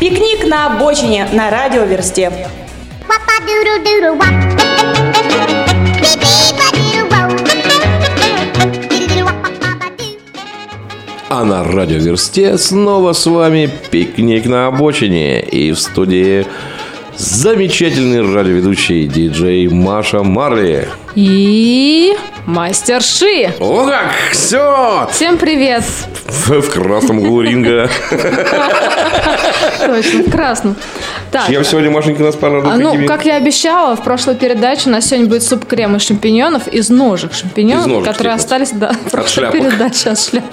Пикник на обочине на радиоверсте. А на радиоверсте снова с вами пикник на обочине. И в студии замечательный радиоведущий диджей Маша Марли. И мастер Ши. О как! Все! Всем привет. В, красном углу ринга. Точно, в красном. Так, Чем сегодня Машенька нас порадует? а, ну, как я обещала, в прошлой передаче у нас сегодня будет суп-крем из шампиньонов, из ножек шампиньонов, Из ножек, которые типа. остались в прошлой шляпок. передаче от шляпок.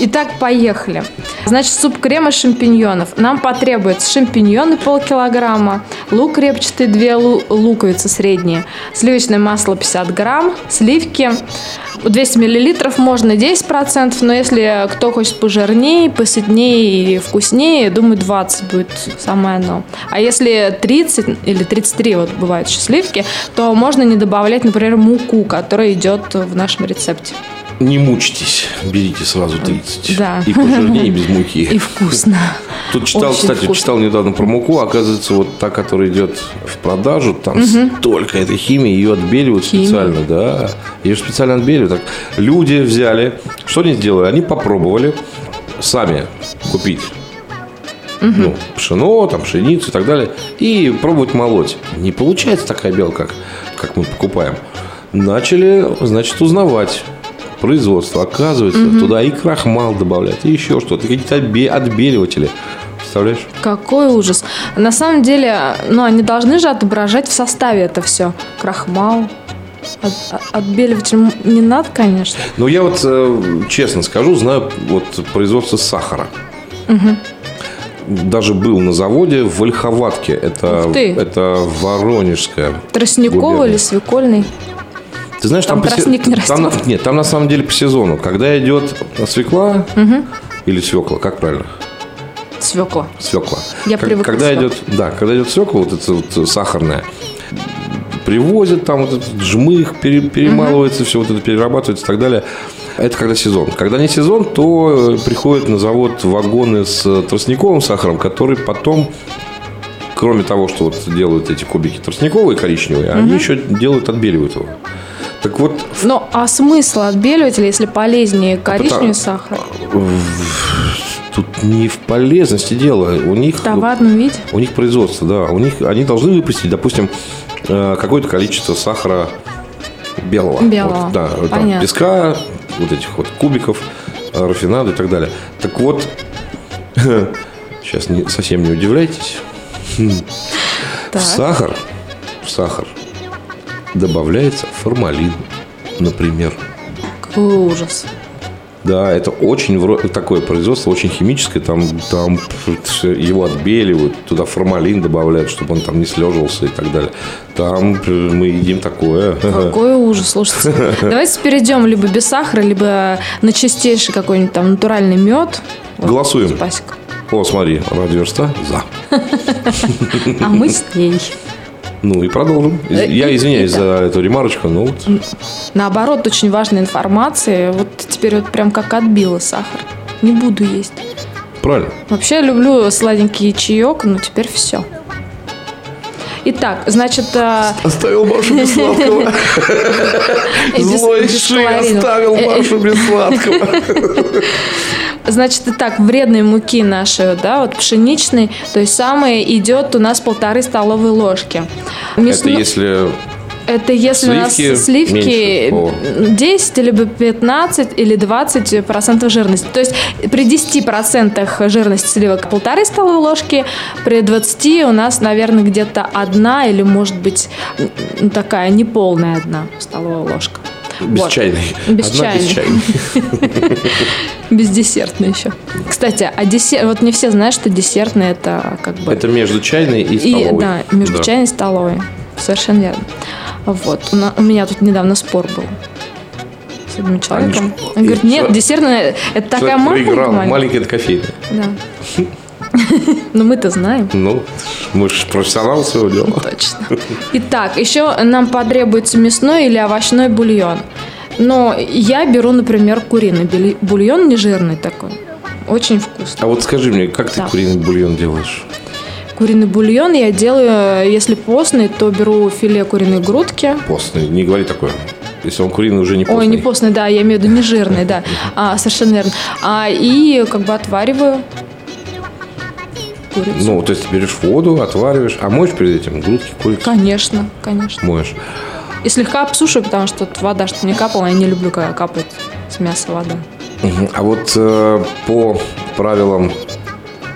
Итак, поехали. Значит, суп-крем из шампиньонов. Нам потребуется шампиньоны полкилограмма, лук репчатый, две лу- луковицы средние, сливочное масло 50 грамм, сливки 200 миллилитров, можно 10%, но если кто хочет пожирнее, посытнее и вкуснее, думаю, 20 будет самое оно. А если 30 или 33, вот бывают еще сливки, то можно не добавлять, например, муку, которая идет в нашем рецепте. Не мучитесь, берите сразу 30. Да. И пожирнее, и без муки. И вкусно. Тут читал, Очень кстати, вкусно. читал недавно про муку. Оказывается, вот та, которая идет в продажу, там столько этой химии, ее отбеливают Химия. специально, да. Ее специально отбеливают. Так, люди взяли, что они сделали? Они попробовали сами купить ну, пшено, там, пшеницу и так далее, и пробовать молоть. Не получается такая белка, как, как мы покупаем. Начали, значит, узнавать производство. Оказывается, туда и крахмал добавляют, и еще что-то, какие-то отбе- отбеливатели. Представляешь? Какой ужас. На самом деле, ну, они должны же отображать в составе это все. Крахмал. От- от- отбеливатель не надо, конечно. Но я вот э, честно скажу, знаю вот производство сахара. Даже был на заводе в Ольховатке. Это, это Воронежская. Тростниковый Губерния. или свекольный? Ты знаешь, Там там, по тростник не там на- нет, там на самом деле по сезону. Когда идет свекла или свекла, как правильно? Свекла. Свекла. Я Как- привыкла когда идет, да, когда идет свекла, вот эта вот сахарная, привозят там вот этот жмых, пере- перемалывается, все вот это перерабатывается и так далее. Это когда сезон. Когда не сезон, то э, приходят на завод вагоны с э, тростниковым сахаром, который потом, кроме того, что вот делают эти кубики тростниковые коричневые, они еще делают, отбеливают его. Так вот, Ну, а смысл отбеливателя, если полезнее коричневый потому- сахар? тут не в полезности дело. У них, В товарном виде? у них производство, да. У них, они должны выпустить, допустим, э, какое-то количество сахара белого. Белого. Вот, да, там Понятно. песка, вот этих вот кубиков, э, рафинады и так далее. Так вот, сейчас не, совсем не удивляйтесь. Так. В сахар, в сахар добавляется формалин, например. Какой ужас. Да, это очень такое производство, очень химическое. Там, там его отбеливают, туда формалин добавляют, чтобы он там не слеживался и так далее. Там мы едим такое. Какой ужас, слушайте. Давайте перейдем либо без сахара, либо на чистейший какой-нибудь там натуральный мед. Вот, Голосуем. запасик. О, смотри, радиоверста за. А мы с ней. Ну и продолжим. Э, Я извиняюсь за эту ремарочку, но вот Наоборот, очень важная информация. Вот теперь вот прям как отбила сахар. Не буду есть. правильно. Вообще я люблю сладенький чаек, но теперь все. Итак, значит, э, Оставил Машу без сладкого. И Злой без Ши половины. оставил Э, э. Машу без сладкого. значит, итак, вредной муки нашей, да, вот пшеничной, то есть самое идет у нас полторы столовые ложки. Это Мясно- если Это если у нас Сливки сливки меньше. О. 10, либо 15 или 20 процентов жирности. То есть при 10 процентах жирности сливок полторы столовые ложки, при 20 у нас, наверное, где-то одна или, может быть, такая неполная одна столовая ложка. без Вот. чайной. Без Одна чайной. без чайной. Без десертной еще. Кстати, а десерт, вот не все знают, что десертный это как бы... Это между чайной и И, столовой. да, между чайной и столовой. Совершенно верно. Вот. У, меня тут недавно спор был с одним человеком. ничего. Он говорит, нет, десертная это такая маленькая. проиграл. маленькая». Это кофейная. Да. Но мы-то знаем. Ну, мы же профессионал своего дела. Точно. Итак, еще нам потребуется мясной или овощной бульон. Но я беру, например, куриный бульон нежирный такой. Очень вкусный. А вот скажи мне, как ты Да. куриный бульон делаешь? Куриный бульон я делаю, если постный, то беру филе куриной грудки. Постный. Не говори такое. Если он куриный, уже не постный. Ой, не постный, да, я имею в виду не жирный, да. А, совершенно верно. А, и как бы отвариваю курицу. Ну, то есть ты берешь воду, отвариваешь, а моешь перед этим грудки, курицу? Конечно, конечно. Моешь. И слегка обсушиваю, потому что вода, что не капала, я не люблю, когда капает с мяса вода. А вот э, по правилам,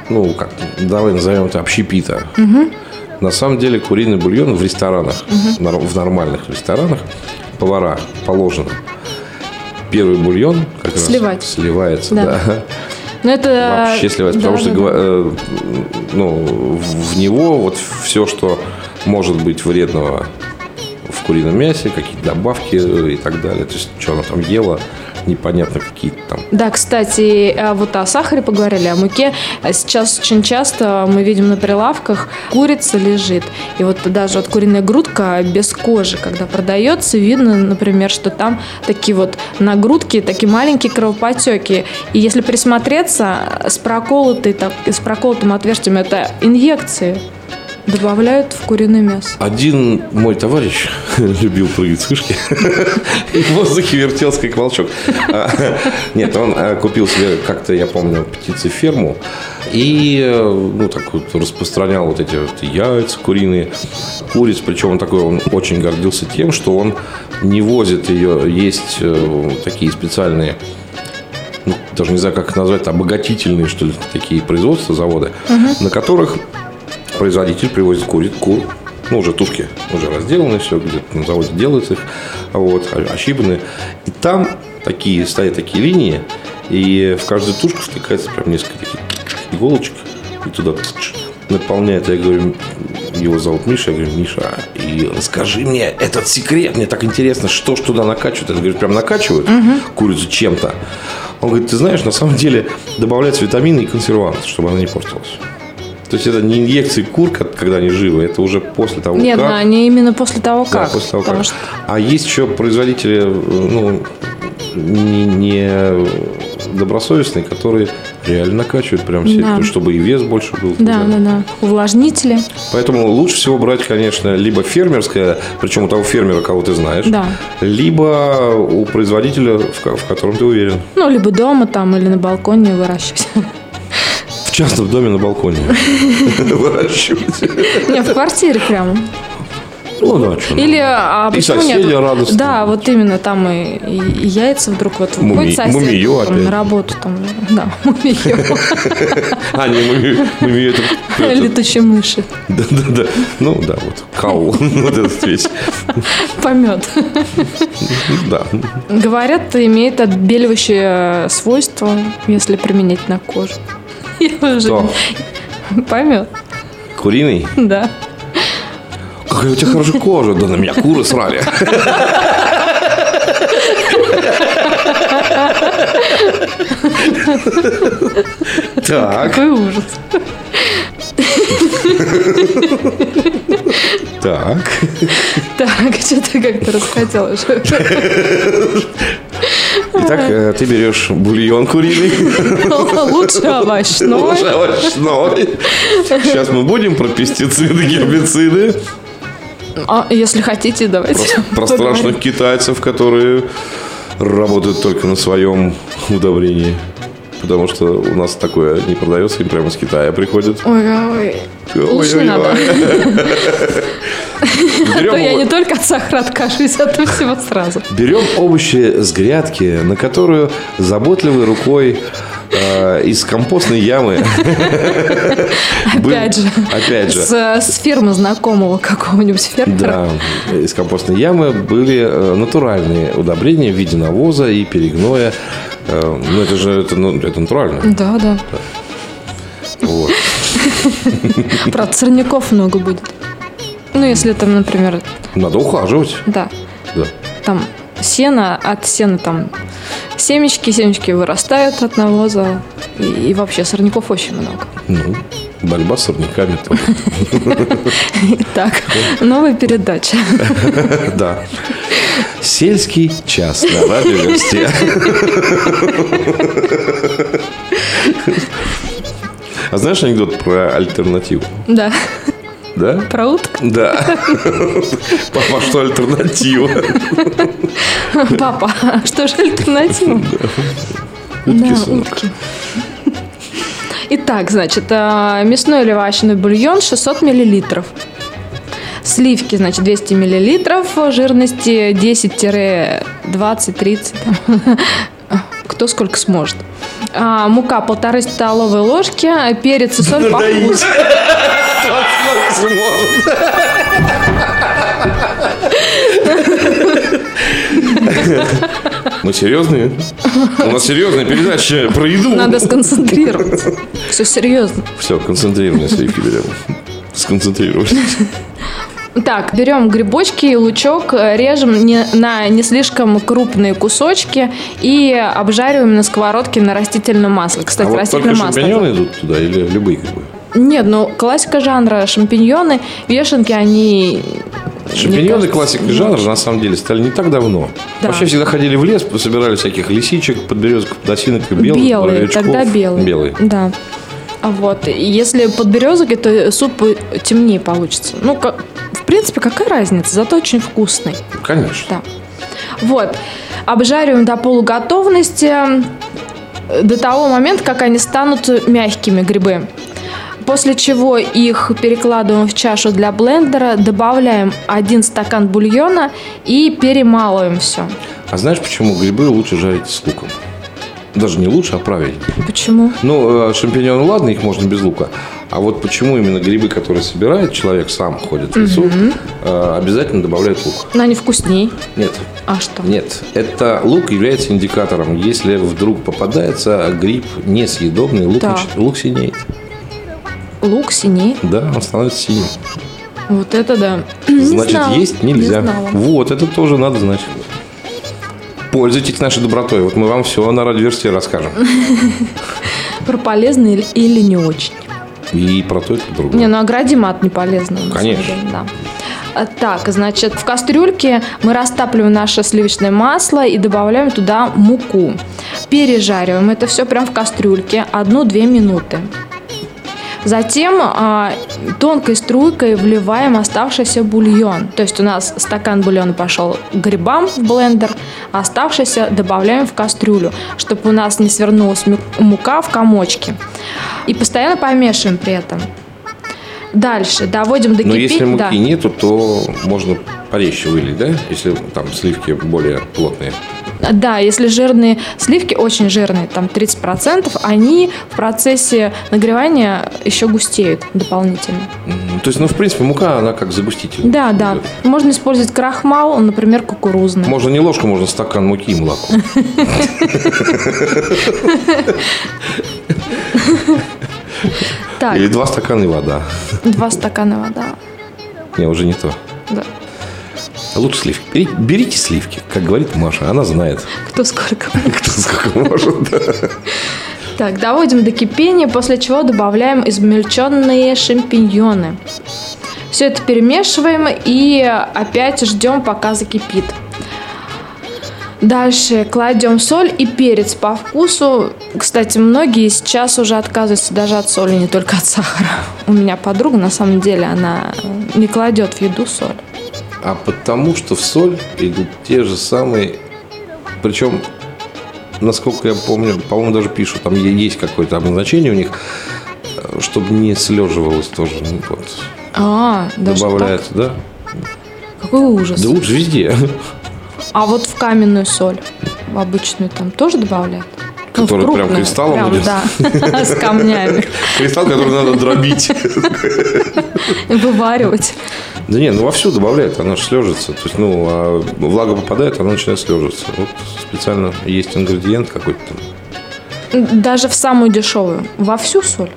ну, как, давай назовем это общепита. На самом деле куриный бульон в ресторанах, нар- в нормальных ресторанах, повара положено. Первый бульон как раз Сливать. сливается, Да. да. Но это... Вообще сливается, да, потому что да, да. гва- э, ну, в в него вот все, что может быть вредного в курином мясе, какие-то добавки э, и так далее. То есть, что она там ела, непонятно какие-то там. Да, кстати, а вот о сахаре поговорили, о муке. А Сейчас очень часто мы видим на прилавках, курица лежит. И вот даже вот куриная грудка без кожи, когда продается, видно, например, что там такие вот на грудке такие маленькие кровопотеки. И если присмотреться, с, проколотой, так, с проколотым отверстием это инъекции добавляют в куриное мясо. Один мой товарищ любил прыгать с вышки и в воздухе вертелся, как волчок. А, Нет, он э, купил себе, как-то, я помню, птицеферму и э, ну, так вот распространял вот эти вот яйца куриные, куриц. Причем он такой, он очень гордился тем, что он не возит ее. Есть э, такие специальные ну, даже не знаю, как их назвать, обогатительные, что ли, такие производства, заводы, на которых производитель привозит куриц, кур, ну, уже тушки, уже разделаны, все где-то на заводе делается их, вот, ощипаны. И там такие, стоят такие линии, и в каждую тушку втыкается прям несколько таких иголочек, и туда наполняет. Я говорю, его зовут Миша, я говорю, Миша, и расскажи мне этот секрет, мне так интересно, что ж туда накачивают. Я говорю, прям накачивают курицу чем-то. Он говорит, ты знаешь, на самом деле добавляются витамины и консерванты, чтобы она не портилась. То есть это не инъекции кур, как- когда они живы, это уже после того, Нет, как. ну, они именно после того, Да, как. после того, как. что А есть еще производители, ну, не, не добросовестные, которые реально накачивают прям все, Да. чтобы и вес больше был. Да, да, да. Увлажнители. Поэтому лучше всего брать, конечно, либо фермерское, причем у того фермера, кого ты знаешь, Да. либо у производителя, в котором ты уверен. Ну, либо дома там, или на балконе выращивать. В частном доме на балконе выращивать. Не, в квартире прямо. Ну да, что. Или, а И почему соседи нет? радостные. Да, вот именно там и, и- и яйца вдруг вот Муми- выходит сосед мумию там опять. на работу там, да, мумию, А, не, мы, мы это, летучие мыши, Да, да, да. Ну да, вот каул. Вот этот весь. помет. Да. Говорят, имеет отбеливающее свойство, если применять на кожу. Я уже? Помет, Куриный? да. Какая у тебя хорошая кожа. Да на меня куры срали. Так, Какой ужас. так. Так, что-то как-то расхотела. Итак, э, ты берешь бульон куриный, Лучше овощной. лучше овощной. Сейчас мы будем про пестициды, гербициды, А, если хотите, давайте. про поговорим. страшных китайцев, которые работают только на своем удобрении. Потому что у нас такое не продается, им прямо из Китая приходит. Ой, ой. Лучше не надо. А Берем, то я не только от сахара откажусь, а то всего сразу. берем овощи с грядки, на которую заботливой рукой э, из компостной ямы. Опять же. Опять же. С, с фирмы знакомого какого-нибудь фермера. Да, из компостной ямы были э, натуральные удобрения в виде навоза и перегноя. Э, Ну, это же это, ну, это натурально. Да, да. Вот. Правда, сорняков много будет. Ну, если там, например, Надо ухаживать. да, Да. там сено, от сена там семечки, семечки вырастают от навоза. И, и вообще сорняков очень много. Ну, борьба с сорняками. Итак, новая передача. Да. Сельский час на радиоверсте. А знаешь анекдот про альтернативу? Да. Да? Про уток? Да. Папа, что альтернатива? Папа, что же альтернатива? Утки, Да, сынок. утки. Итак, значит, а, мясной или овощной бульон 600 миллилитров. Сливки, значит, 200 миллилитров, жирности 10-20-30, там, кто сколько сможет. А, мука полторы столовые ложки, перец и соль по вкусу. Мы серьезные? У нас серьезная передача про еду. Надо сконцентрироваться. Все серьезно. Все, концентрированные сливки берем. Сконцентрировались. Так, берем грибочки и лучок, э, режем не- на не слишком крупные кусочки и обжариваем на сковородке на растительном масле. А Кстати, вот растительное только масло. шампиньоны идут туда или любые грибы? Нет, ну классика жанра шампиньоны, вешенки, они... Шампиньоны классика жанра на самом деле стали не так давно. Да. Вообще всегда ходили в лес, собирали всяких лисичек, подберезок, подосинок, белых, белые, тогда белые. Белые. Да. А вот, если под березкой, то суп темнее получится. Ну, как- принципе, какая разница, зато очень вкусный. Конечно. Да. Вот. Обжариваем до полуготовности, э, до того момента, как они станут мягкими, грибы. После чего их перекладываем в чашу для блендера, добавляем один стакан бульона и перемалываем все. А знаешь, почему грибы лучше жарить с луком? Даже не лучше, а правильнее. Почему? Ну, э, шампиньоны, ладно, их можно без лука. А вот почему именно грибы, которые собирает человек, сам ходит в лесу, э, обязательно добавляют лук? Но они вкусней. Нет, А что? нет. Это лук является индикатором. Если вдруг попадается гриб несъедобный, лук, Так. нач- лук синеет. Лук синей. Да, он становится синим. Вот это да. Не Значит, знала. есть нельзя. Не знала. вот, это тоже надо знать. Пользуйтесь нашей добротой. Вот мы вам все на радиоверсии расскажем. Про полезно или, не очень. И про то, и про другое. Не, ну агродимат не полезно. на самом Конечно. деле, да. А, Так, значит, в кастрюльке мы растапливаем наше сливочное масло и добавляем туда муку. Пережариваем это все прям в кастрюльке одну-две минуты. Затем а, тонкой струйкой вливаем оставшийся бульон. То есть у нас стакан бульона пошел грибам в блендер, а оставшийся добавляем в кастрюлю, чтобы у нас не свернулась мука в комочки. И постоянно помешиваем при этом. Дальше доводим до Но кипения. если муки да. нету, то можно порезче вылить, да? Если там сливки более плотные. Да, если жирные сливки, очень жирные, там 30%, они в процессе нагревания еще густеют дополнительно. То есть, ну, в принципе, мука, она как загуститель. Да, да. Можно использовать крахмал, например, кукурузный. Можно не ложку, можно стакан муки и молоко. Так, Или два стакана и вода. два стакана вода. Не, уже не то. Да. Лучше сливки. Бери- берите сливки, как говорит Маша, она знает, Кто сколько. кто сколько может. да. Так, доводим до кипения, после чего добавляем измельченные шампиньоны. Все это перемешиваем и опять ждем, пока закипит. Дальше кладем соль и перец по вкусу. Кстати, многие сейчас уже отказываются даже от соли, не только от сахара. У меня подруга, на самом деле, она не кладет в еду соль. А потому что в соль идут те же самые, причем, насколько я помню, по-моему, даже пишут, там есть какое-то обозначение у них, э, чтобы не слеживалось тоже. ну, Вот, А, даже добавляется, да? так? Какой ужас. Да лучше везде. А вот в каменную соль, в обычную там тоже добавляют? Ну, в Которая прям кристаллом прям, идет? Да, с камнями. Кристалл, который надо дробить. Вываривать. Да не, ну вовсю добавляют, она же слежется. То есть, ну, а влага попадает, она начинает слежиться. Вот специально есть ингредиент какой-то там. Даже в самую дешевую. Во всю соль.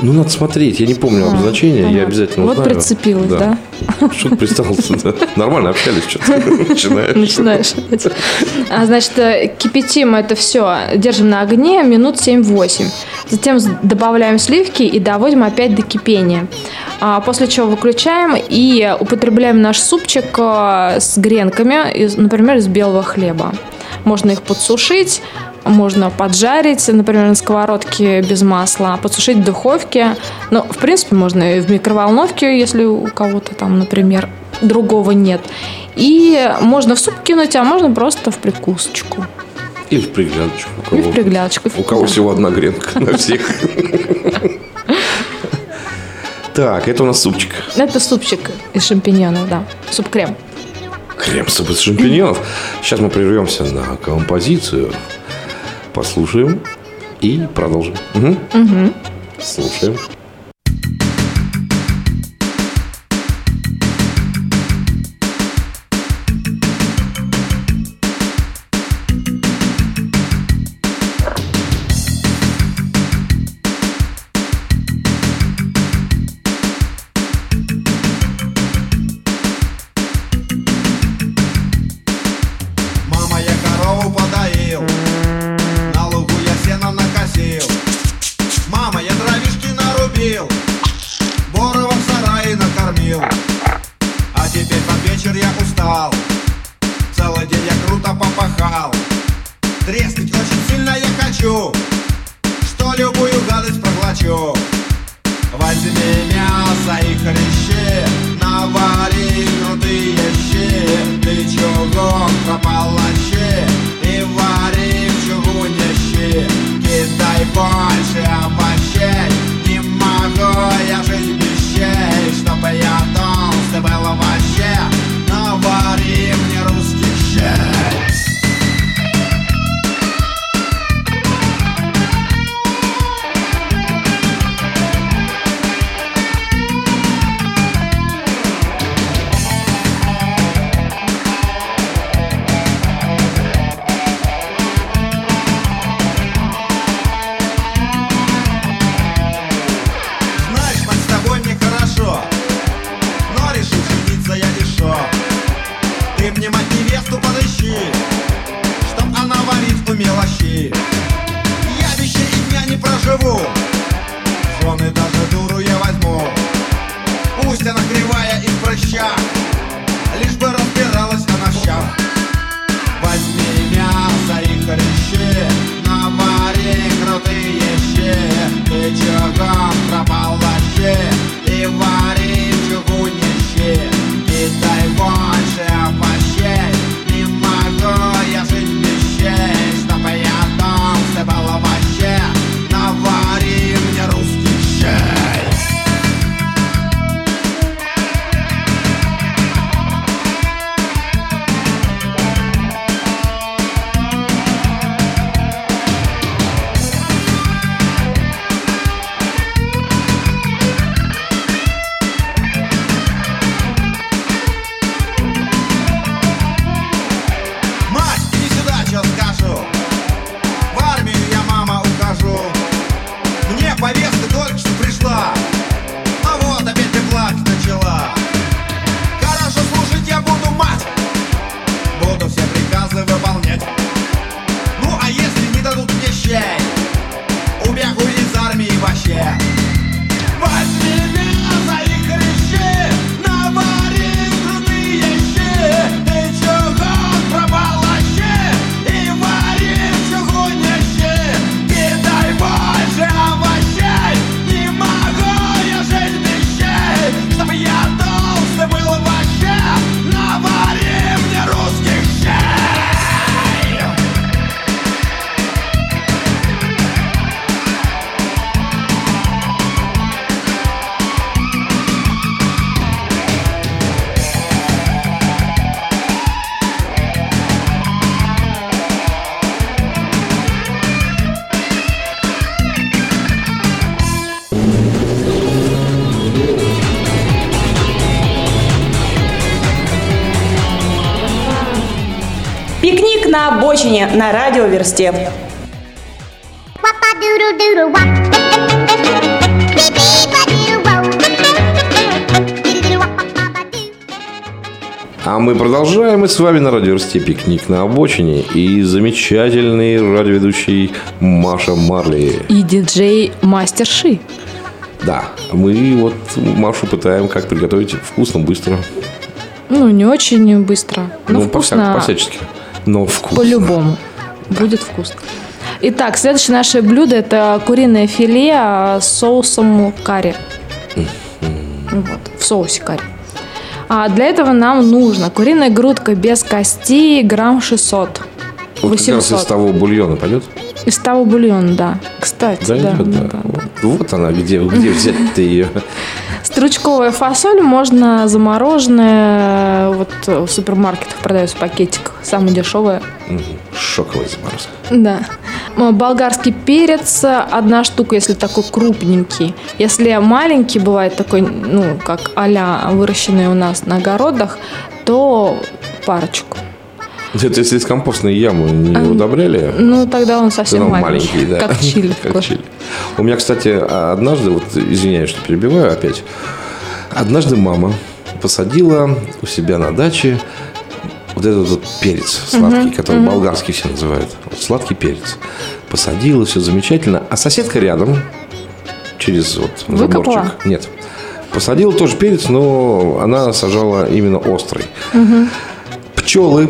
Ну, надо смотреть. Я не помню обозначение, я обязательно Вот узнаю. прицепилась, да? Что-то пристался. да. Нормально общались, что-то начинаешь. Начинаешь. А, значит, э, кипятим это все, держим на огне минут 7-8. Затем добавляем сливки и доводим опять до кипения. А, После чего выключаем и употребляем наш супчик э, с гренками, из, например, из белого хлеба. Можно их подсушить, можно поджарить, например, на сковородке без масла, подсушить в духовке. Ну, в принципе, можно и в микроволновке, если у кого-то там, например, другого нет. И можно в суп кинуть, а можно просто в прикусочку. Или в приглядочку. У И в приглядочку. у кого Да. всего одна гренка на всех. Так, это у нас супчик. Это супчик из шампиньонов, да. Суп-крем. Крем-суп из шампиньонов. Сейчас мы прервемся на композицию. Послушаем и продолжим. Мгм. Слушаем. На обочине на радио Верстев. А мы продолжаем, и с вами на радио Рсте «Пикник на обочине» и замечательный радиоведущий Маша Марли. И диджей Мастер Ши. Да, мы вот Машу пытаем как приготовить вкусно, быстро. Ну, не очень быстро, но ну, вкусно. По-всячески. Но вкусно. по-любому. Будет вкусно. Итак, следующее наше блюдо это куриное филе а, с соусом карри. Вот, в соусе карри. А для этого нам нужно куриная грудка без кости грамм 600. Вот как раз из 800. того бульона пойдет? Из того бульона, да. Кстати, да. Да, да. да. Вот, вот она, где, где взять-то ее? Стручковая фасоль можно замороженная. Вот в супермаркетах продается в пакетиках. Самая дешевая. Мгм. Шоковый заморозка. Да. Болгарский перец одна штука, если такой крупненький. Если маленький бывает такой, ну, как а выращенный у нас на огородах, то парочку. Это если из компостной ямы не удобряли? Ну, тогда он совсем он маленький. маленький, да. Как чили. Как чили. У меня, кстати, однажды, вот извиняюсь, что перебиваю опять. Однажды мама посадила у себя на даче вот этот вот перец сладкий, который болгарский все называют. Вот сладкий перец. Посадила, все замечательно. А соседка рядом, через вот Выкопала? заборчик. Нет. Посадила тоже перец, но она сажала именно острый. Пчелы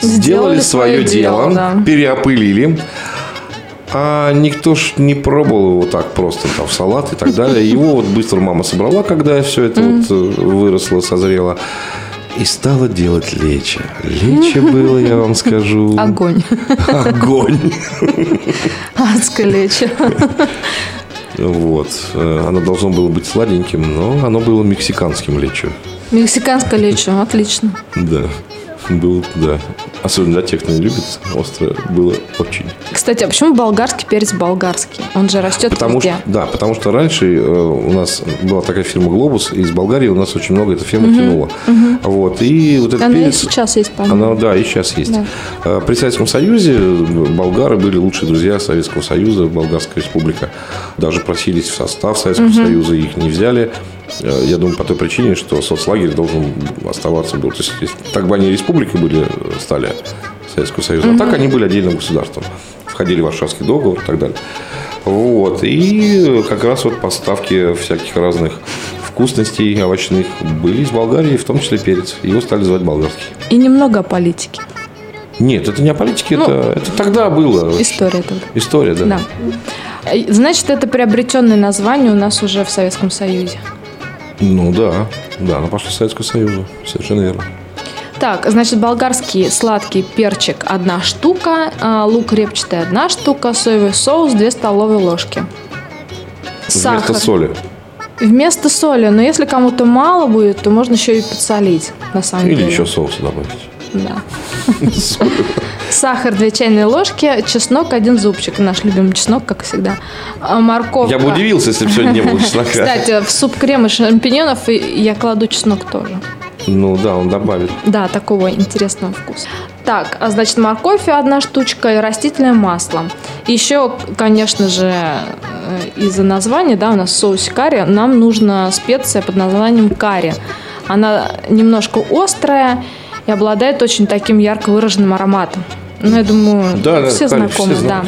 сделали свое дело, да. переопылили. А никто ж не пробовал его так просто там, в салат и так далее. Его вот быстро мама собрала, когда все это вот э, выросло, созрело. И стала делать лечо. Лечо было, я вам скажу. Огонь. Огонь. Адское лечо. Вот. Э, Оно должно было быть сладеньким, но оно было мексиканским лечо. Мексиканское лечо. Отлично. Да. Был, да. Особенно для тех, кто не любит острое, было очень. Кстати, а почему болгарский перец болгарский? Он же растет Потому везде. что, да, потому что раньше э, у нас была такая фирма Глобус, и из Болгарии у нас очень много эта фирма тянула. Вот, и вот этот Она и перец... сейчас есть, по-моему. Она, да, и сейчас есть. Да. Э, При Советском Союзе болгары были лучшие друзья Советского Союза, Болгарская республика. Даже просились в состав Советского Союза, их не взяли. Э, Я думаю, по той причине, что соцлагерь должен оставаться. Был. То есть, так бы они республикой были, э, стали Советского Союза. А так они были отдельным государством. Входили в Варшавский договор и так далее. Вот. И как раз вот поставки всяких разных вкусностей овощных были из Болгарии, в том числе перец. Его стали звать болгарский. И немного о политике. Нет, это не о политике, Ну, это, это тогда было. История тогда. История, да. Да. Э, Значит, это приобретенное название у нас уже в Советском Союзе. Ну да, да, она пошла с Советского Союза. Совершенно верно. Так, значит, болгарский сладкий перчик одна штука, а, лук репчатый одна штука, соевый соус две столовые ложки. Сахар. Вместо соли. Вместо соли. Но если кому-то мало будет, то можно еще и подсолить, на самом Или деле. еще соуса добавить. Да. Сахар 2 чайные ложки, чеснок один зубчик. Наш любимый чеснок, как всегда. А, Морковка. Я бы удивился, если бы сегодня не было чеснока. Кстати, в суп крем из шампиньонов я кладу чеснок тоже. Ну да, он добавит. Да, такого интересного вкуса. Так, а значит, морковь одна штучка и растительное масло. Еще, конечно же, э, из-за названия, да, у нас соус карри, нам нужна специя под названием карри. Она немножко острая и обладает очень таким ярко выраженным ароматом. Ну, я думаю, Да, да, все карри, знакомы, все да.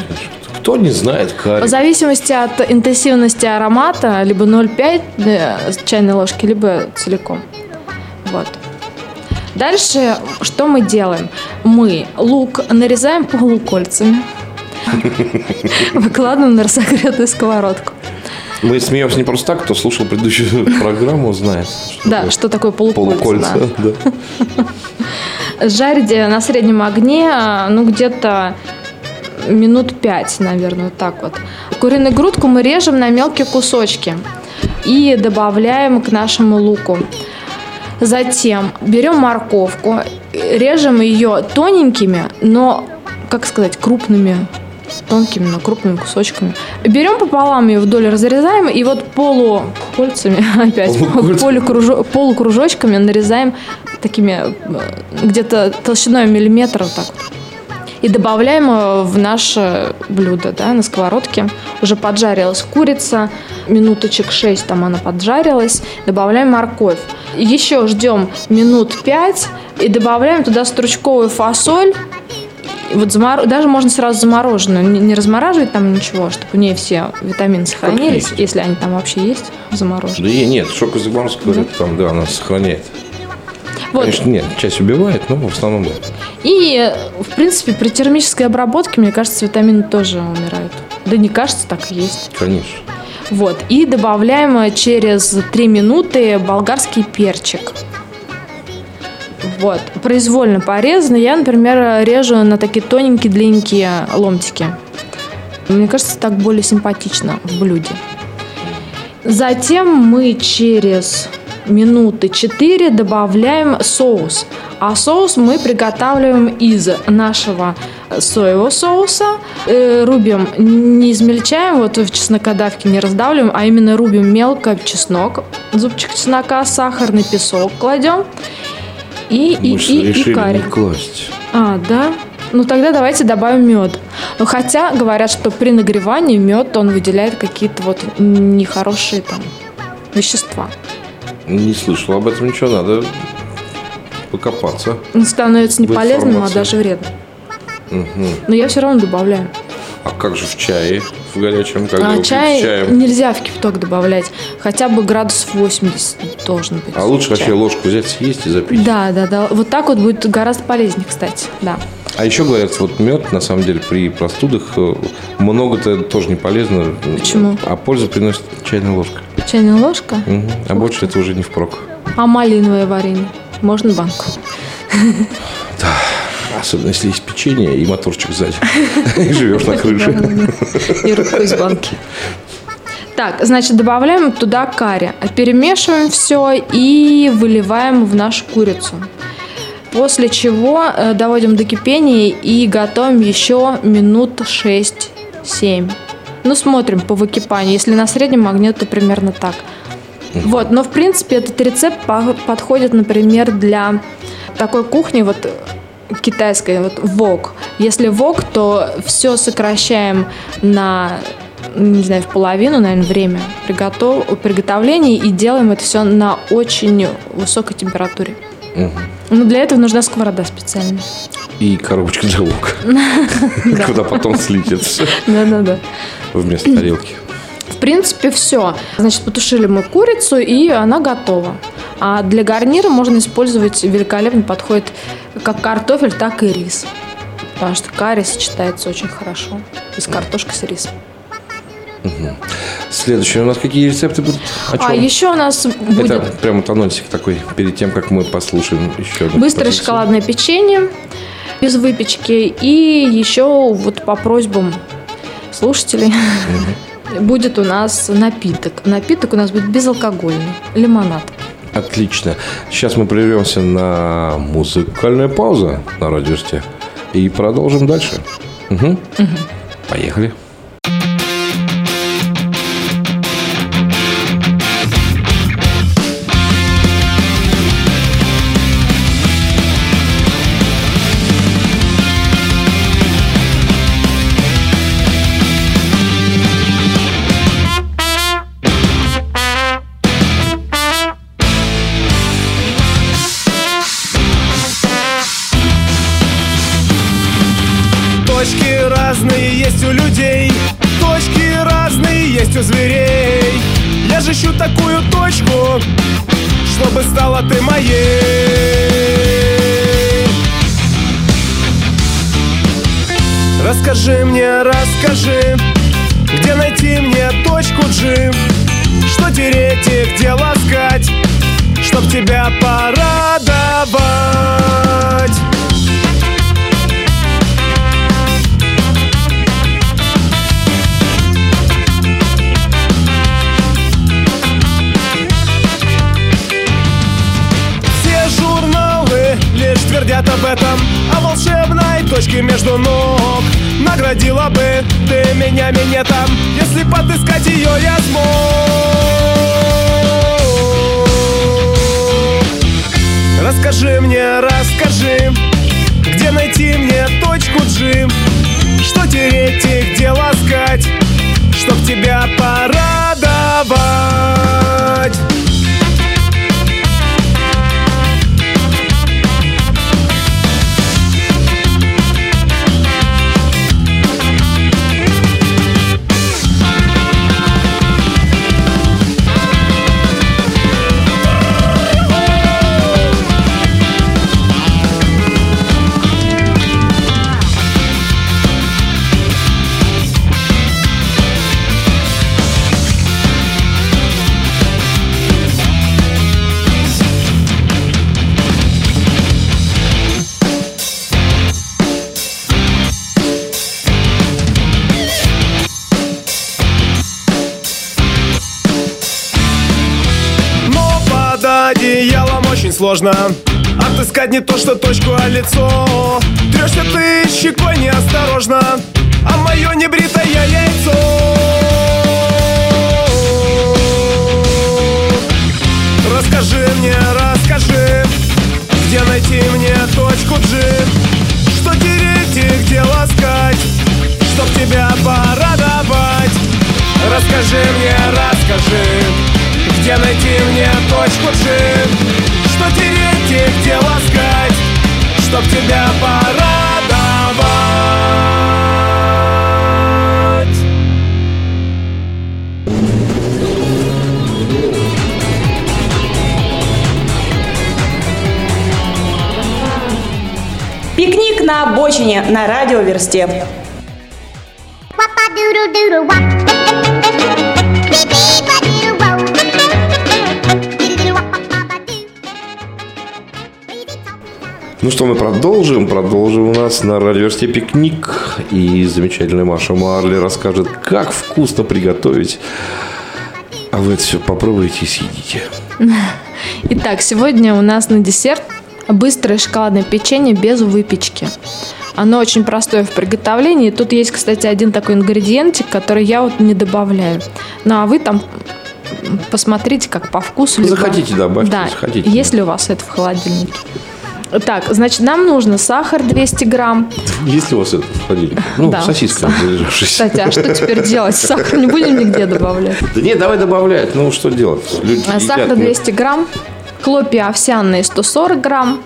Кто не знает карри? В зависимости от интенсивности аромата, либо 0,5 э, чайной ложки, либо целиком. Вот. Дальше что мы делаем? Мы лук нарезаем полукольцами, выкладываем на разогретую сковородку. Мы смеемся не просто так, кто слушал предыдущую программу, знает. что Да, что такое полукольца? полукольца. да. Жарить э, на среднем огне, а, ну, где-то минут пять, наверное, вот так вот. Куриную грудку мы режем на мелкие кусочки и добавляем к нашему луку. Затем берем морковку, режем ее тоненькими, но, как сказать, крупными, тонкими, но крупными кусочками. Берем пополам ее вдоль, разрезаем, и вот полукольцами, опять, полукружо- полукружочками нарезаем такими э, где-то толщиной миллиметра вот так вот. И добавляем э, в наше блюдо, да, на сковородке. Уже поджарилась курица, минуточек 6 там она поджарилась. Добавляем морковь. Еще ждем минут 5 и добавляем туда стручковую фасоль. И Вот замор- даже можно сразу замороженную, не не размораживать там ничего, чтобы в ней все витамины сохранились, есть. если они там вообще есть замороженные. Да и нет, шоко-заморозка, говорят, там, да, она сохраняет. Вот. Конечно, нет, часть убивает, но в основном да. И, в принципе, при термической обработке, мне кажется, витамины тоже умирают. Да не кажется, так и есть. Конечно. Вот. И добавляем через 3 минуты болгарский перчик. Вот. Произвольно порезанный. Я, например, режу на такие тоненькие, длинненькие ломтики. Мне кажется, так более симпатично в блюде. Затем мы через минуты 4 добавляем соус. А соус мы приготавливаем из нашего соевого соуса. Э, рубим, не измельчаем, вот в чеснокодавке не раздавливаем, а именно рубим мелко чеснок, зубчик чеснока, сахарный песок кладем. И, и, Мы и, и решили карри. не класть. А, да? Ну тогда давайте добавим мед. Хотя говорят, что при нагревании мед он выделяет какие-то вот нехорошие там вещества. Не слышал об этом ничего, надо покопаться. Он становится не полезным, а даже вредным. Но я все равно добавляю. А как же в чае, в горячем, когда А чай чаем? нельзя в кипяток добавлять. Хотя бы градусов 80 должен быть. А лучше чай. вообще ложку взять, съесть и запить. Да, да, да. Вот так вот будет гораздо полезнее, кстати. Да. А еще говорят, вот мед, на самом деле, при простудах э, много-то тоже не полезно. Почему? А пользу приносит чайная ложка. Чайная ложка. Мгм. А больше это уже не впрок. А малиновое варенье? Можно банку? Особенно если есть печенье и моторчик сзади. И живешь на крыше. И руку из банки. Так, значит, добавляем туда карри. Перемешиваем все и выливаем в нашу курицу. После чего э, доводим до кипения и готовим еще минут 6-7. Ну, смотрим по выкипанию. Если на среднем огне, то примерно так. Вот, но в принципе этот рецепт по- подходит, например, для такой кухни, вот китайской, вот вок. Если вок, то все сокращаем на, не знаю, в половину, наверное, время приготов... приготовления и делаем это все на очень высокой температуре. Но для этого нужна сковорода специальная. И коробочка для лука. Куда потом слить это все Да-да-да. вместо тарелки. В принципе, все. Значит, потушили мы курицу, и она готова. А для гарнира можно использовать великолепно подходит как картофель, так и рис. Потому что карри сочетается очень хорошо. С картошкой с рисом. Следующие у нас какие рецепты будут? О А чем? еще у нас будет Это прям вот анонсик такой, перед тем, как мы послушаем еще одну быстрое композицию. шоколадное печенье без выпечки. И еще вот по просьбам слушателей будет у нас напиток. Напиток у нас будет безалкогольный. Лимонад. Отлично. Сейчас мы прервемся на музыкальную паузу на радиосте и продолжим дальше. Мгм. Поехали. Этом О волшебной точке между ног. Наградила бы ты меня минетом Если подыскать ее я смог. Расскажи мне, расскажи Где найти мне точку джим Что тереть и где ласкать Чтоб тебя порадовать сложно. Отыскать не то, что точку, а лицо. Трешься ты щекой неосторожно А мое небритое яйцо. Расскажи мне, расскажи Где найти мне точку G? Что тереть и где ласкать? Чтоб тебя порадовать. Расскажи мне, расскажи Где найти мне точку G Что тереть и где ласкать Чтоб тебя порадовать Пикник на обочине на радиоверсте. Wap. Ну что, мы продолжим. Продолжим у нас на радиоверсте пикник. И замечательная Маша Марли расскажет, как вкусно приготовить. А вы это все попробуйте и съедите. Итак, сегодня у нас на десерт быстрое шоколадное печенье без выпечки. Оно очень простое в приготовлении. Тут есть, кстати, один такой ингредиентик, который я вот не добавляю. Ну, а вы там посмотрите, как по вкусу. либо- Захотите, добавьте, Да, захотите. есть ли у вас это в холодильнике. Так, значит, нам нужно сахар 200 грамм. Есть ли у вас это в холодильнике? Ну, Да. сосиска залежавшаяся. Кстати, а что теперь делать? Сахар не будем нигде добавлять. Да нет, давай добавлять. Ну, что делать? Люди А едят, Сахар ну, 200 грамм, хлопья овсяные 140 грамм,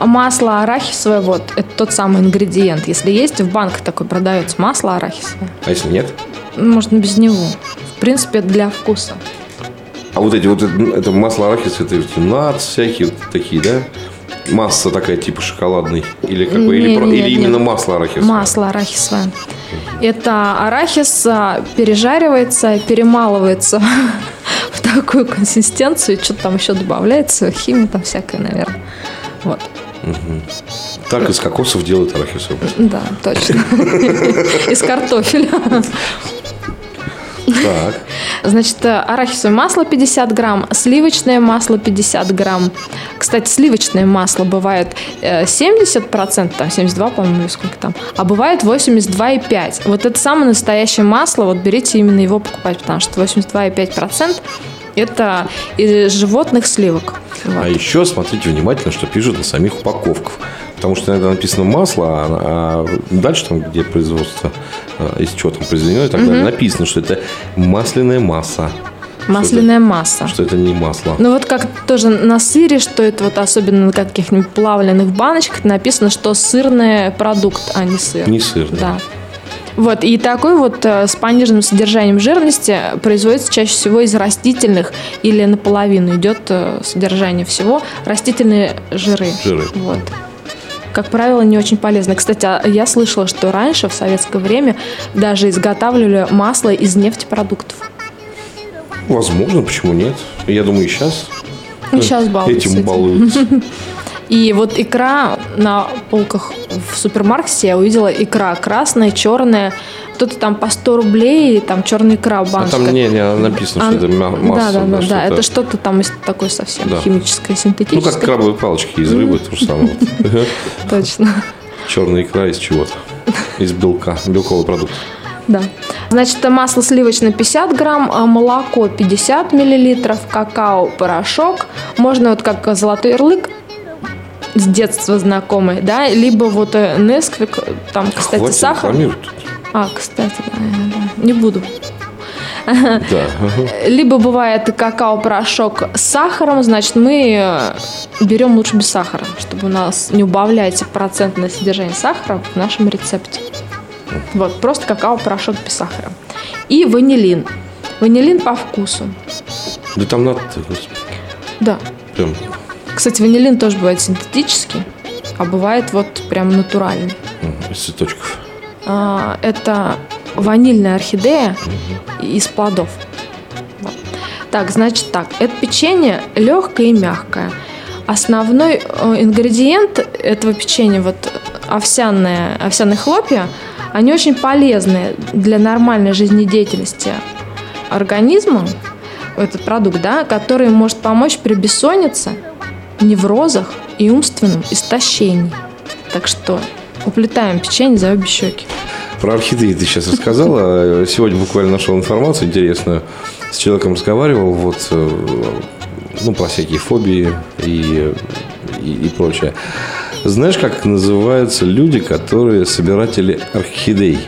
масло арахисовое, вот, это тот самый ингредиент. Если есть, в банках такой продается масло арахисовое. А если нет? Можно без него. В принципе, для вкуса. А вот эти вот, это, масло арахис, это нац всякие вот такие, да? Масса такая типа шоколадный? Или, как бы, или, Не, про- не, или нет, именно нет. масло арахис? Масло арахисовое. Это арахис а, пережаривается, перемалывается в такую консистенцию, что-то там еще добавляется, химия там всякая, наверное. Вот. Так из кокосов делают арахисовый. Да, точно. Из картофеля. Так. Значит, э, арахисовое масло 50 грамм, сливочное масло 50 грамм. Кстати, сливочное масло бывает э, 70%, там 72, по-моему, сколько там, а бывает 82,5. Вот это самое настоящее масло, вот берите именно его покупать, потому что 82,5% это из животных сливок. Вот. А еще смотрите внимательно, что пишут на самих упаковках. Потому что иногда написано масло, а, а дальше там, где производство, а, из чего там произведено и так далее, написано, что это масляная масса. Масляная масса. Что это не масло. Ну вот как тоже на сыре, что это вот особенно на каких-нибудь плавленных баночках написано, что сырный продукт, а не сыр. Не сыр, да. Да. Вот, и такой вот э, с пониженным содержанием жирности производится чаще всего из растительных или наполовину идет э, содержание всего растительные жиры. Жиры. Вот. Как правило, не очень полезно. Кстати, а я слышала, что раньше, в советское время, даже изготавливали масло из нефтепродуктов. Возможно, почему нет? Я думаю, и сейчас. Ну, сейчас балуются этим. балуются. И вот икра на полках в супермаркете я увидела икра красная, черная. Кто-то там по 100 рублей, там черная икра А баночка. там не, не написано, что А, это мя- масса. да, да, да, да, это что-то там из- такое совсем Да. химическое, Ну, синтетическое. как крабовые палочки из рыбы, то же самое. Точно. Черная икра из чего-то. Из белка, белковый продукт. Да. Значит, масло сливочное 50 грамм, а молоко 50 миллилитров, какао, порошок. Можно вот как золотой ярлык с детства знакомый, да, либо вот э, Несквик, там, кстати, Хватит сахар. А, кстати, да, да, не буду. Да. Либо бывает какао-порошок с сахаром, значит, мы э, берем лучше без сахара, чтобы у нас не убавлять процентное содержание сахара в нашем рецепте. Вот, просто какао-порошок без сахара. И ванилин. Ванилин по вкусу. Да там надо, Да. прям Кстати, ванилин тоже бывает синтетический, а бывает вот прям натуральный. из цветочков. А, это ванильная орхидея из плодов. Вот. Так, значит так, это печенье легкое и мягкое. Основной э, ингредиент этого печенья, вот овсяные, овсяные хлопья, они очень полезны для нормальной жизнедеятельности организма, этот продукт, да, который может помочь при бессоннице, неврозах и умственном истощении. Так что уплетаем печенье за обе щеки. Про орхидеи ты сейчас рассказала. Сегодня буквально нашел информацию интересную. С человеком разговаривал вот, э, ну, про всякие фобии и, и, и прочее. Знаешь, как называются люди, которые собиратели орхидей?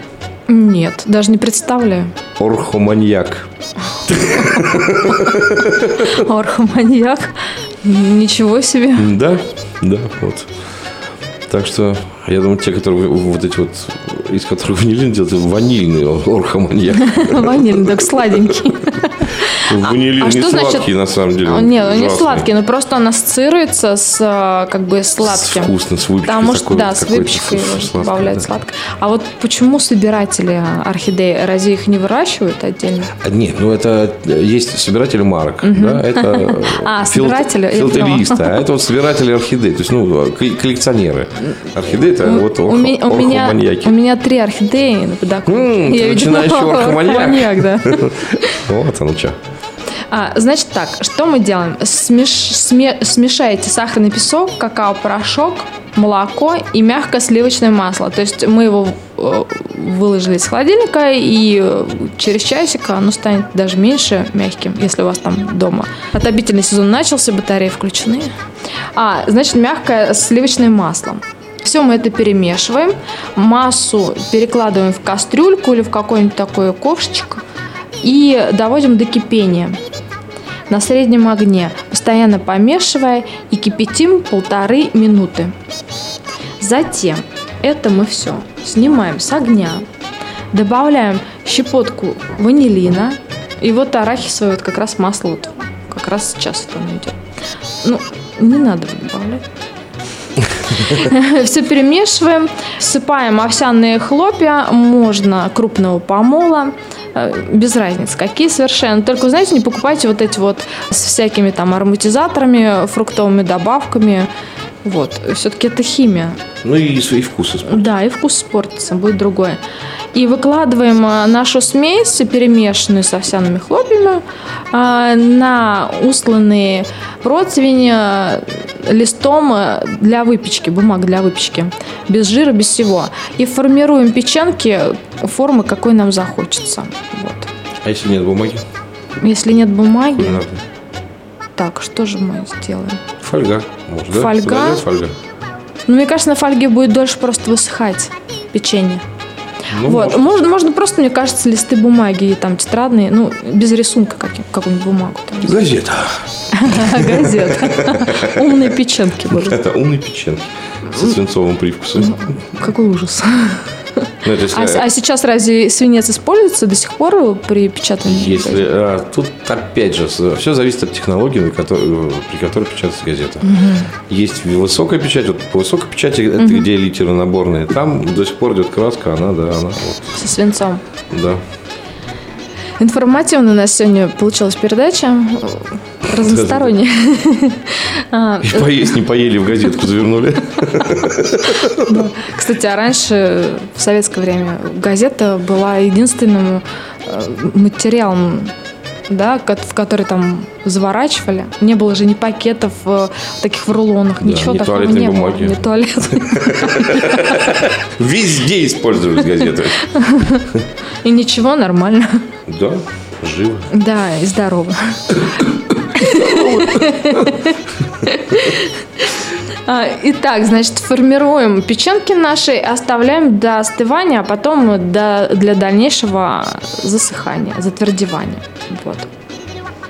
Нет, даже не представляю. Орхоманьяк. Орхоманьяк. Ничего себе. Да, да, вот. Так что, я думаю, те, которые вот эти вот, из которых ванилин делают, ванильный орхоманьяк. Ванильный, так сладенький. Ванилин а не что значит- сладкий, на самом деле. Он- Нет, он не ужасный. сладкий, но просто он ассоциируется с э, как бы С сладким. вкусно, с выпечкой. Потому что, да, с выпечкой с- добавляют да. сладкое. А вот почему собиратели орхидей, разве их не выращивают отдельно? А, Нет, ну это э, есть собиратели марок, да, это э, А, фил- филателисты, а это вот собиратели орхидей, то есть, ну, кол- коллекционеры. Орхидеи это вот у, орхо- ми- у меня, у меня три орхидеи на подоконнике. М, ты орхоманьяк. орхоманьяк, да. Вот оно что. А, значит так, что мы делаем? Смеш- сме- смешайте сахарный песок, какао-порошок, молоко и мягкое сливочное масло. То есть мы его э, выложили из холодильника, и через часик оно станет даже меньше мягким, если у вас там дома. Отопительный сезон начался, батареи включены. А, значит, мягкое сливочное масло. Все мы это перемешиваем, массу перекладываем в кастрюльку или в какой-нибудь такой ковшичек и доводим до кипения на среднем огне, постоянно помешивая и кипятим полторы минуты. Затем это мы все снимаем с огня, добавляем щепотку ванилина и вот арахисовое вот как раз масло вот как раз сейчас оно идет. Ну, не надо добавлять. Все перемешиваем, всыпаем овсяные хлопья, можно крупного помола, без разницы, какие совершенно. Только, знаете, не покупайте вот эти вот с всякими там ароматизаторами, фруктовыми добавками. Вот, все-таки это химия. Ну и свои вкусы. испортить. Да, и вкус испортится, будет другой. И выкладываем а, нашу смесь, перемешанную с овсяными хлопьями, а, на усланные противень а, листом для выпечки, бумага для выпечки, без жира, без всего. И формируем печенки формы, какой нам захочется. Вот. А если нет бумаги? Если нет бумаги, Кулинарной? так, что же мы сделаем? Фольга. Может, да? Фольга? Фольга? Ну, мне кажется, на фольге будет дольше просто высыхать печенье. Ну, вот, может. можно, можно просто, мне кажется, листы бумаги там тетрадные, ну, без рисунка каким, какую-нибудь бумагу. Там. Газета. Газет. Умные печенки. Это умный печенки со свинцовым привкусом. Какой ужас. Ну, если- А, а сейчас разве свинец используется до сих пор при печатании? Если, а, тут опять же все зависит от технологии, на которой- при которой печатается газета. Есть высокая печать, вот по высокой печати это где литеры наборные, там до сих пор идет краска, она, да, она, вот, Со свинцом. да. Информативно у нас сегодня получилась передача. Разносторонняя. А, И поесть не поели, в газетку завернули. Кстати, а раньше, в советское время, газета была единственным э, материалом, да, в который там заворачивали. Не было же ни пакетов э, таких в рулонах, Да, ничего ни такого туалетной не бумаги. было. Не туалетной. Везде использовались газеты. И ничего, нормально. Да, живо. Да, и здорово. А, Итак, значит, формируем печенки наши, оставляем до остывания, а потом до- для дальнейшего засыхания, затвердевания. Вот.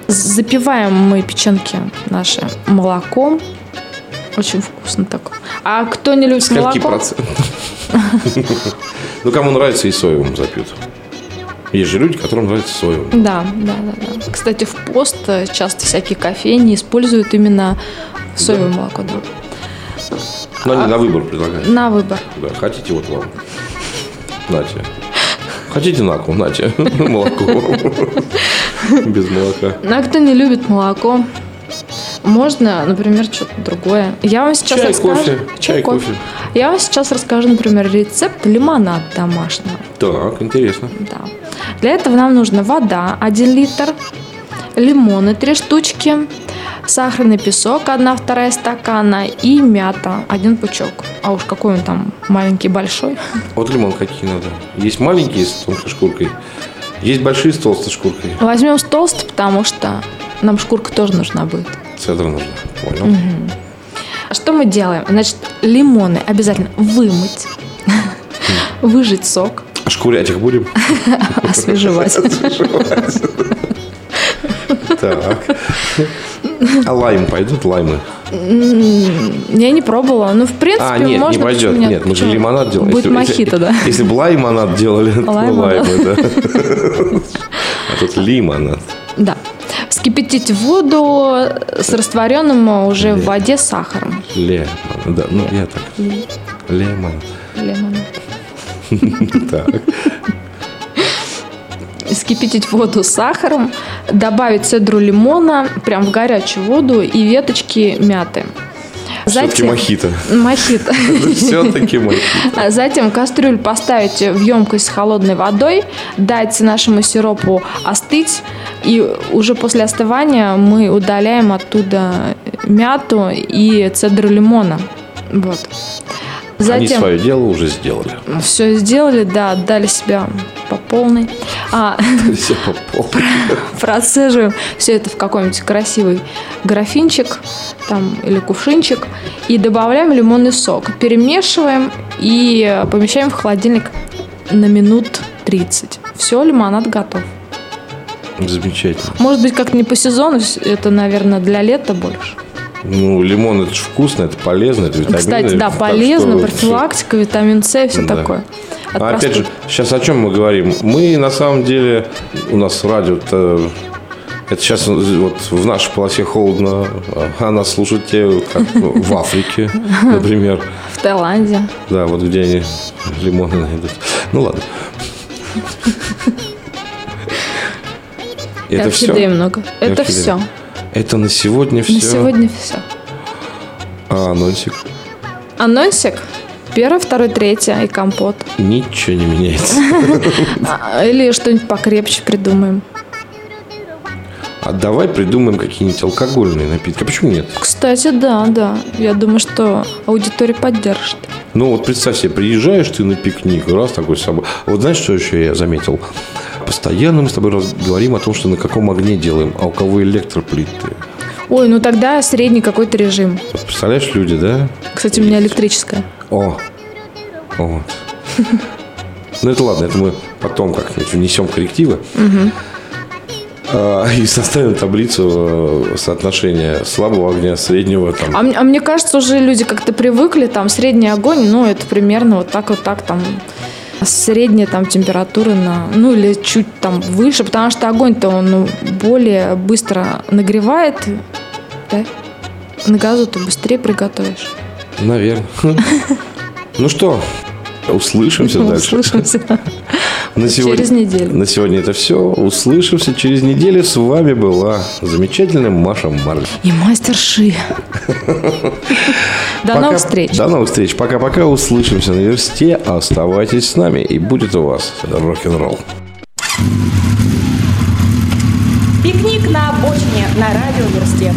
Запиваем мы печенки наши молоком. Очень вкусно так. А кто не любит Скольки молоко? Ну, кому нравится, и соевым запьют. Есть же люди, которым нравится соевым. Да, да, да, да. Кстати, в пост часто всякие кофейни используют именно соевое молоко. да. Но они на выбор предлагают. На выбор. Да, хотите, вот вам. Нате. Хотите на нате. Молоко. Без молока. Ну, а кто не любит молоко, можно, например, что-то другое. Я вам сейчас Чай, расскажу. кофе. Чай, кофе. Я вам сейчас расскажу, например, рецепт лимонад домашнего. Так, интересно. Да. Для этого нам нужна вода 1 литр, лимоны 3 штучки, сахарный песок 1 вторая стакана и мята 1 пучок. А уж какой он там маленький, большой. Вот лимон какие надо. Есть маленькие с тонкой шкуркой. Есть большие с толстой шкуркой. Возьмем с толстой, потому что нам шкурка тоже нужна будет. Цедра нужно. Понял. А Что мы делаем? Значит, лимоны обязательно вымыть, выжать сок, А Шкурять их будем? освежевать. Так. А лайм пойдут? Лаймы? Я не пробовала. Ну, в принципе, А, нет, можно. не пойдет. почему Нет, мы же лимонад делаем. Будет Если- мохито, да. Если бы лаймонад делали, то лаймы, да. А тут лимонад. Да. Вскипятить воду с растворенным уже в воде сахаром. Лемон. Да, ну я так. Лемон. Лимонад. Так. Вскипятить воду с сахаром, добавить цедру лимона прям в горячую воду и веточки мяты. Все-таки мохито. Мохито. Все-таки мохито. А Затем кастрюлю поставить в емкость с холодной водой, дать нашему сиропу остыть, и уже после остывания мы удаляем оттуда мяту и цедру лимона. Вот. Они Затем свое дело уже сделали. все сделали, да, отдали себя полной. А, Все по полу. процеживаем все это в какой-нибудь красивый графинчик там, или кувшинчик и добавляем лимонный сок. Перемешиваем и помещаем в холодильник на минут 30. Все, лимонад готов. Замечательно. Может быть, как-то не по сезону, это, наверное, для лета больше. Ну, лимон это же вкусно, это полезно, это витамины. Кстати, да, полезно, что профилактика, витамин С, все Да. такое. От А опять простуд. же, сейчас о чем мы говорим? Мы на самом деле, у нас радио это сейчас вот в нашей полосе холодно, а нас слушают те, как в Африке, например. в Таиланде. Да, вот где они лимоны найдут. Ну ладно. Это все. много. Это все. Это на сегодня все. На сегодня все. А анонсик. Анонсик. Первое, второе, третье и компот. Ничего не меняется. А, Или что-нибудь покрепче придумаем. А давай придумаем какие-нибудь алкогольные напитки. А почему нет? Кстати, да, да. Я думаю, что аудитория поддержит. Ну вот представь себе, приезжаешь ты на пикник, раз такой с собой. Вот знаешь, что еще я заметил? Постоянно мы с тобой говорим о том, что на каком огне делаем, а у кого электроплиты. Ой, ну тогда средний какой-то режим. Представляешь, люди, да? Кстати, у меня электрическая. О, вот. Ну это ладно, это мы потом как-нибудь внесем коррективы. А, И составим таблицу э, соотношения слабого огня, среднего там. А, а мне кажется, уже люди как-то привыкли, там, средний огонь, ну, это примерно вот так вот так, там, средняя там температура на, ну, или чуть там выше, потому что огонь-то он ну, более быстро нагревает, да? На газу ты быстрее приготовишь. Наверное. Ну что, услышимся дальше. Услышимся. На сегодня, Через неделю. На сегодня это все. Услышимся через неделю. С вами была замечательная Маша Марль. И мастер Ши. До новых встреч. До новых встреч. Пока-пока. Услышимся на версте. Оставайтесь с нами. И будет у вас рок-н-ролл. Пикник на обочине на радиоверсте.